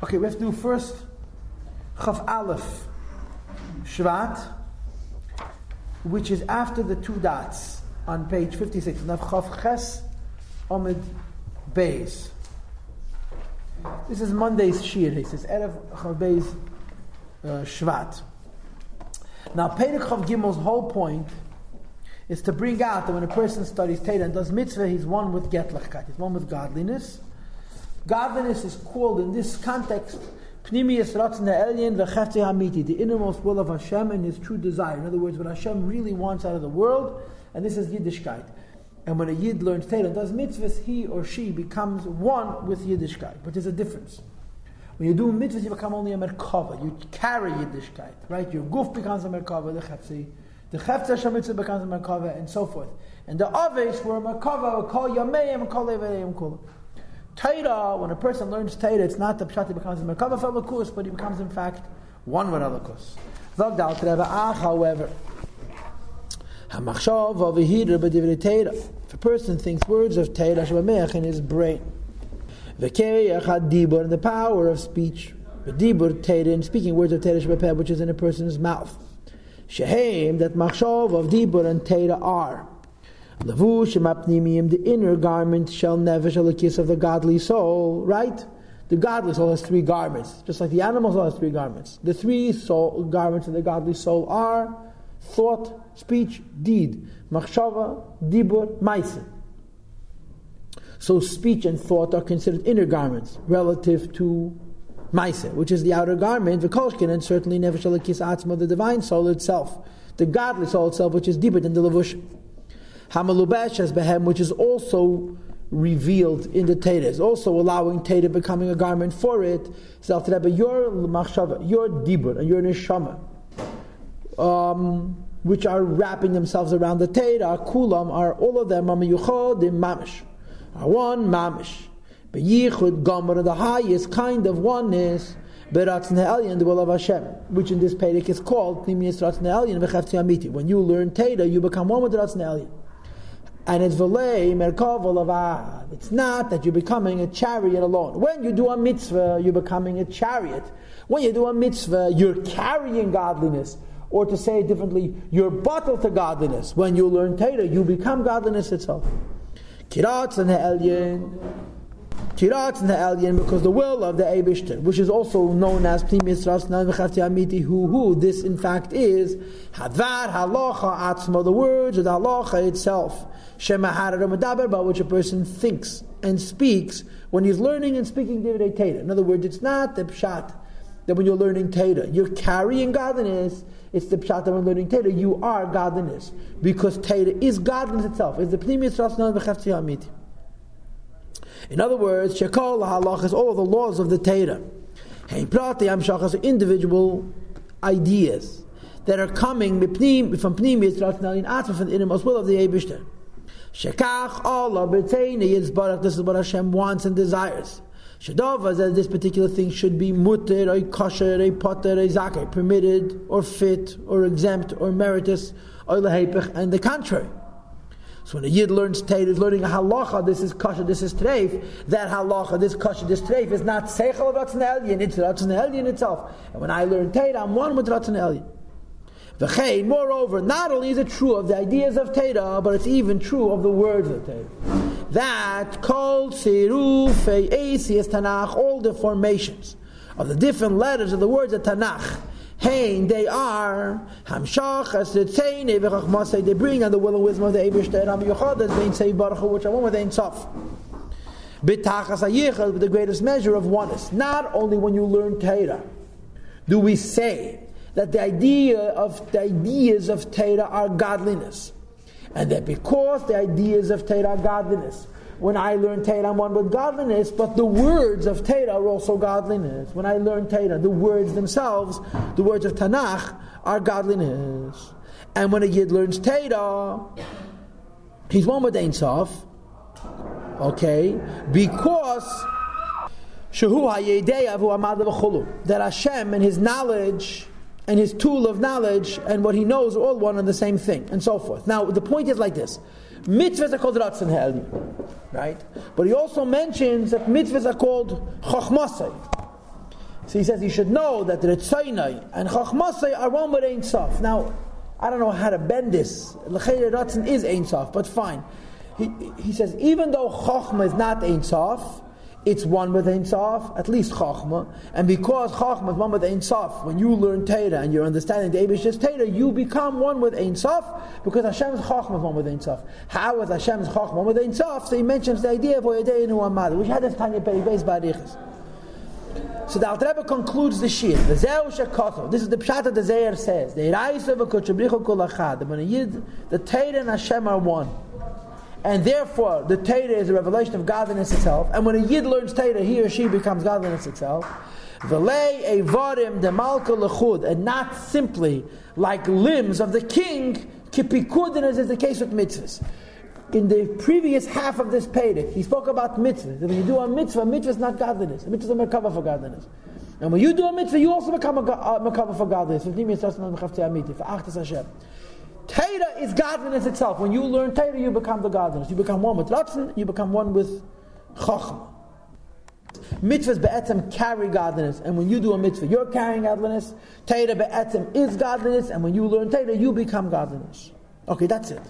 Okay, we have to do first Chaf Aleph Shvat, which is after the two dots on page 56. Now Chaf Ches Omid Beis. This is Monday's Shir. He says Erev Chaf Beis uh, Shvat. Now Perek Chaf Gimel's whole point is to bring out that when a person studies Torah and does mitzvah, he's one with Getlachkeit, he's one with godliness. Godliness is called in this context Pnimius Ratzon Elyon Hamiti, the innermost will of Hashem and his true desire. In other words, what Hashem really wants out of the world, and this is Yiddishkeit. And when a Yid learns Torah and does mitzvahs, he or she becomes one with Yiddishkeit. But there's a difference. When you do mitzvahs, you become only a Merkava. You carry Yiddishkeit, right? Your goof becomes a Merkava, the Chefzi. The Chefze Hashem mitzvah becomes a Merkava, and so forth. And the Aves were a Merkava, call Yameim, call Leveim, call Torah, when a person learns Torah, it's not the Pshat, he becomes a Merkava Falakus, but he becomes in fact one with Alakus. Zogdal Treba Ach, however, Hamachshav here, B'divrei Torah. If a person thinks words of Torah, Shemamech in his brain. V'keriyach dibur, and the power of speech. V'dibur Torah, and speaking words of Torah Shemapeh, which is in a person's mouth. Shehem, that machshav of dibur and Torah are. Lavush the inner garment shall never shall the kiss of the godly soul, right? The godly soul has three garments, just like the animal soul has three garments. The three soul garments of the godly soul are thought, speech, deed, machshava, dibur, maisa. So speech and thought are considered inner garments relative to maisa, which is the outer garment, the kolshkin, and certainly never shall the kiss atzma, the divine soul itself, the godly soul itself, which is deeper than the levush. Hamalubesh as behem, which is also revealed in the Torah, also allowing Torah becoming a garment for it. So your machshava, your dibur, and your neshama, um, which are wrapping themselves around the Torah, kulam, are all of them amayuchod in mamish, are one mamish. But yichud gomer, the highest kind of oneness. Beratzn Elyon, the will of Hashem, which in this Perek is called Pnimius Ratzn Elyon v'chefti Amiti. When you learn Torah, you become one with Ratzn Elyon. And it's v'lei merkov. It's not that you're becoming a chariot alone. When you do a mitzvah, you're becoming a chariot. When you do a mitzvah, you're carrying godliness. Or to say it differently, you're bottled to godliness. When you learn Torah, you become godliness itself. Kiratz and Elyon. Kiratz and Elyon, because the will of the Eibishter, which is also known as Pnimis Rasnan Amiti, who, who this in fact is, Hadvar Halacha Atzma, the words of the Halacha itself. Shema Harara about which a person thinks and speaks when he's learning and speaking Divrei Torah. In other words, it's not the pshat that when you're learning Torah, you're carrying godliness. It's the pshat that when learning Torah, you are godliness. Because Torah is godliness itself. It's the Pnimius Rasnan V'chavti Amiti. In other words, Shekol halach is all the laws of the Torah. Hey, Prati Amshach are individual ideas that are coming from Pnimius Rasnan in Atma from the innermost will of the Eibishter. Shekach Allah b'tzeini yitzbarach. This is what Hashem wants and desires. Shadova that this particular thing should be mutter, or kosher, or potter, or permitted, or fit, or exempt, or meritus, or lehepech, and the contrary. So when a yid learns Torah, is learning a halacha, this is kosher, this is treif, that halacha, this kosher, this treif is not seichel ratzon elyon, it's ratzon elyon itself. And when I learn Torah, I'm one with ratzon elyon. V'chein, moreover, not only is it true of the ideas of Torah, but it's even true of the words of Torah. That called Siruf Tanakh, all the formations of the different letters of the words of Tanakh. Hein, they are Hamshach as the Tzeine v'Chachmasei. They bring on the will and wisdom of the Eibishter Ham Yochad as Vein Sei Baruch Hu, which are one with Ein Sof. B'Tachas Hayichad with the greatest measure of oneness. Not only when you learn Torah do we say that the idea of the ideas of Torah are godliness. And that because the ideas of Torah are godliness, when I learn Torah, I'm one with godliness, but the words of Torah are also godliness. When I learn Torah, the words themselves, the words of Tanakh, are godliness. And when a Yid learns Torah, he's one with Ein Sof, okay, because that Hashem and His knowledge and his tool of knowledge and what he knows are all one and the same thing, and so forth. Now, the point is like this. Mitzvahs are called Ratzon Ha'elyon, right? But he also mentions that mitzvahs are called Chochmasei. So he says you should know that Ritzainai and Chachmasai are one with Ein Sof. Now, I don't know how to bend this. L'chayre Ratzin is Ein Sof, but fine. He, he says, even though Chachma is not Ein Sof, it's one with Ein Sof, at least Chachma. And because Chachma is one with Ein Sof, when you learn Torah and you're understanding the Abish's Torah, you become one with Ein Sof, because Hashem's Chachma is one with Ein Sof. How is Hashem's Chachma one with Ein Sof? So he mentions the idea of Oyedei Amad, which had this Tanya Peri based by Riches. So the Alter Rebbe concludes the shir. The Zeu Shekocho. This is the pshat that the Zeir says. The Iraisa v'kochabricho kol achad. When a yid, the Torah and Hashem are one. And therefore, the Torah is a revelation of godliness itself. And when a yid learns Torah, he or she becomes godliness itself. V'lei evarim de malka lechud. And not simply like limbs of the king, kipikud, as is the case with mitzvahs in the previous half of this Perek, he spoke about mitzvahs. When you do a mitzvah, mitzvah is not godliness. A mitzvah is a merkava for godliness. And when you do a mitzvah, you also become a uh, merkava for godliness. Torah is godliness itself. When you learn Torah, you become the godliness. You become one with Ratzin, you become one with Chachma. Mitzvahs be'etzem carry godliness, and when you do a mitzvah, you're carrying godliness. Torah be'etzem is godliness, and when you learn Torah, you become godliness. Okay, that's it.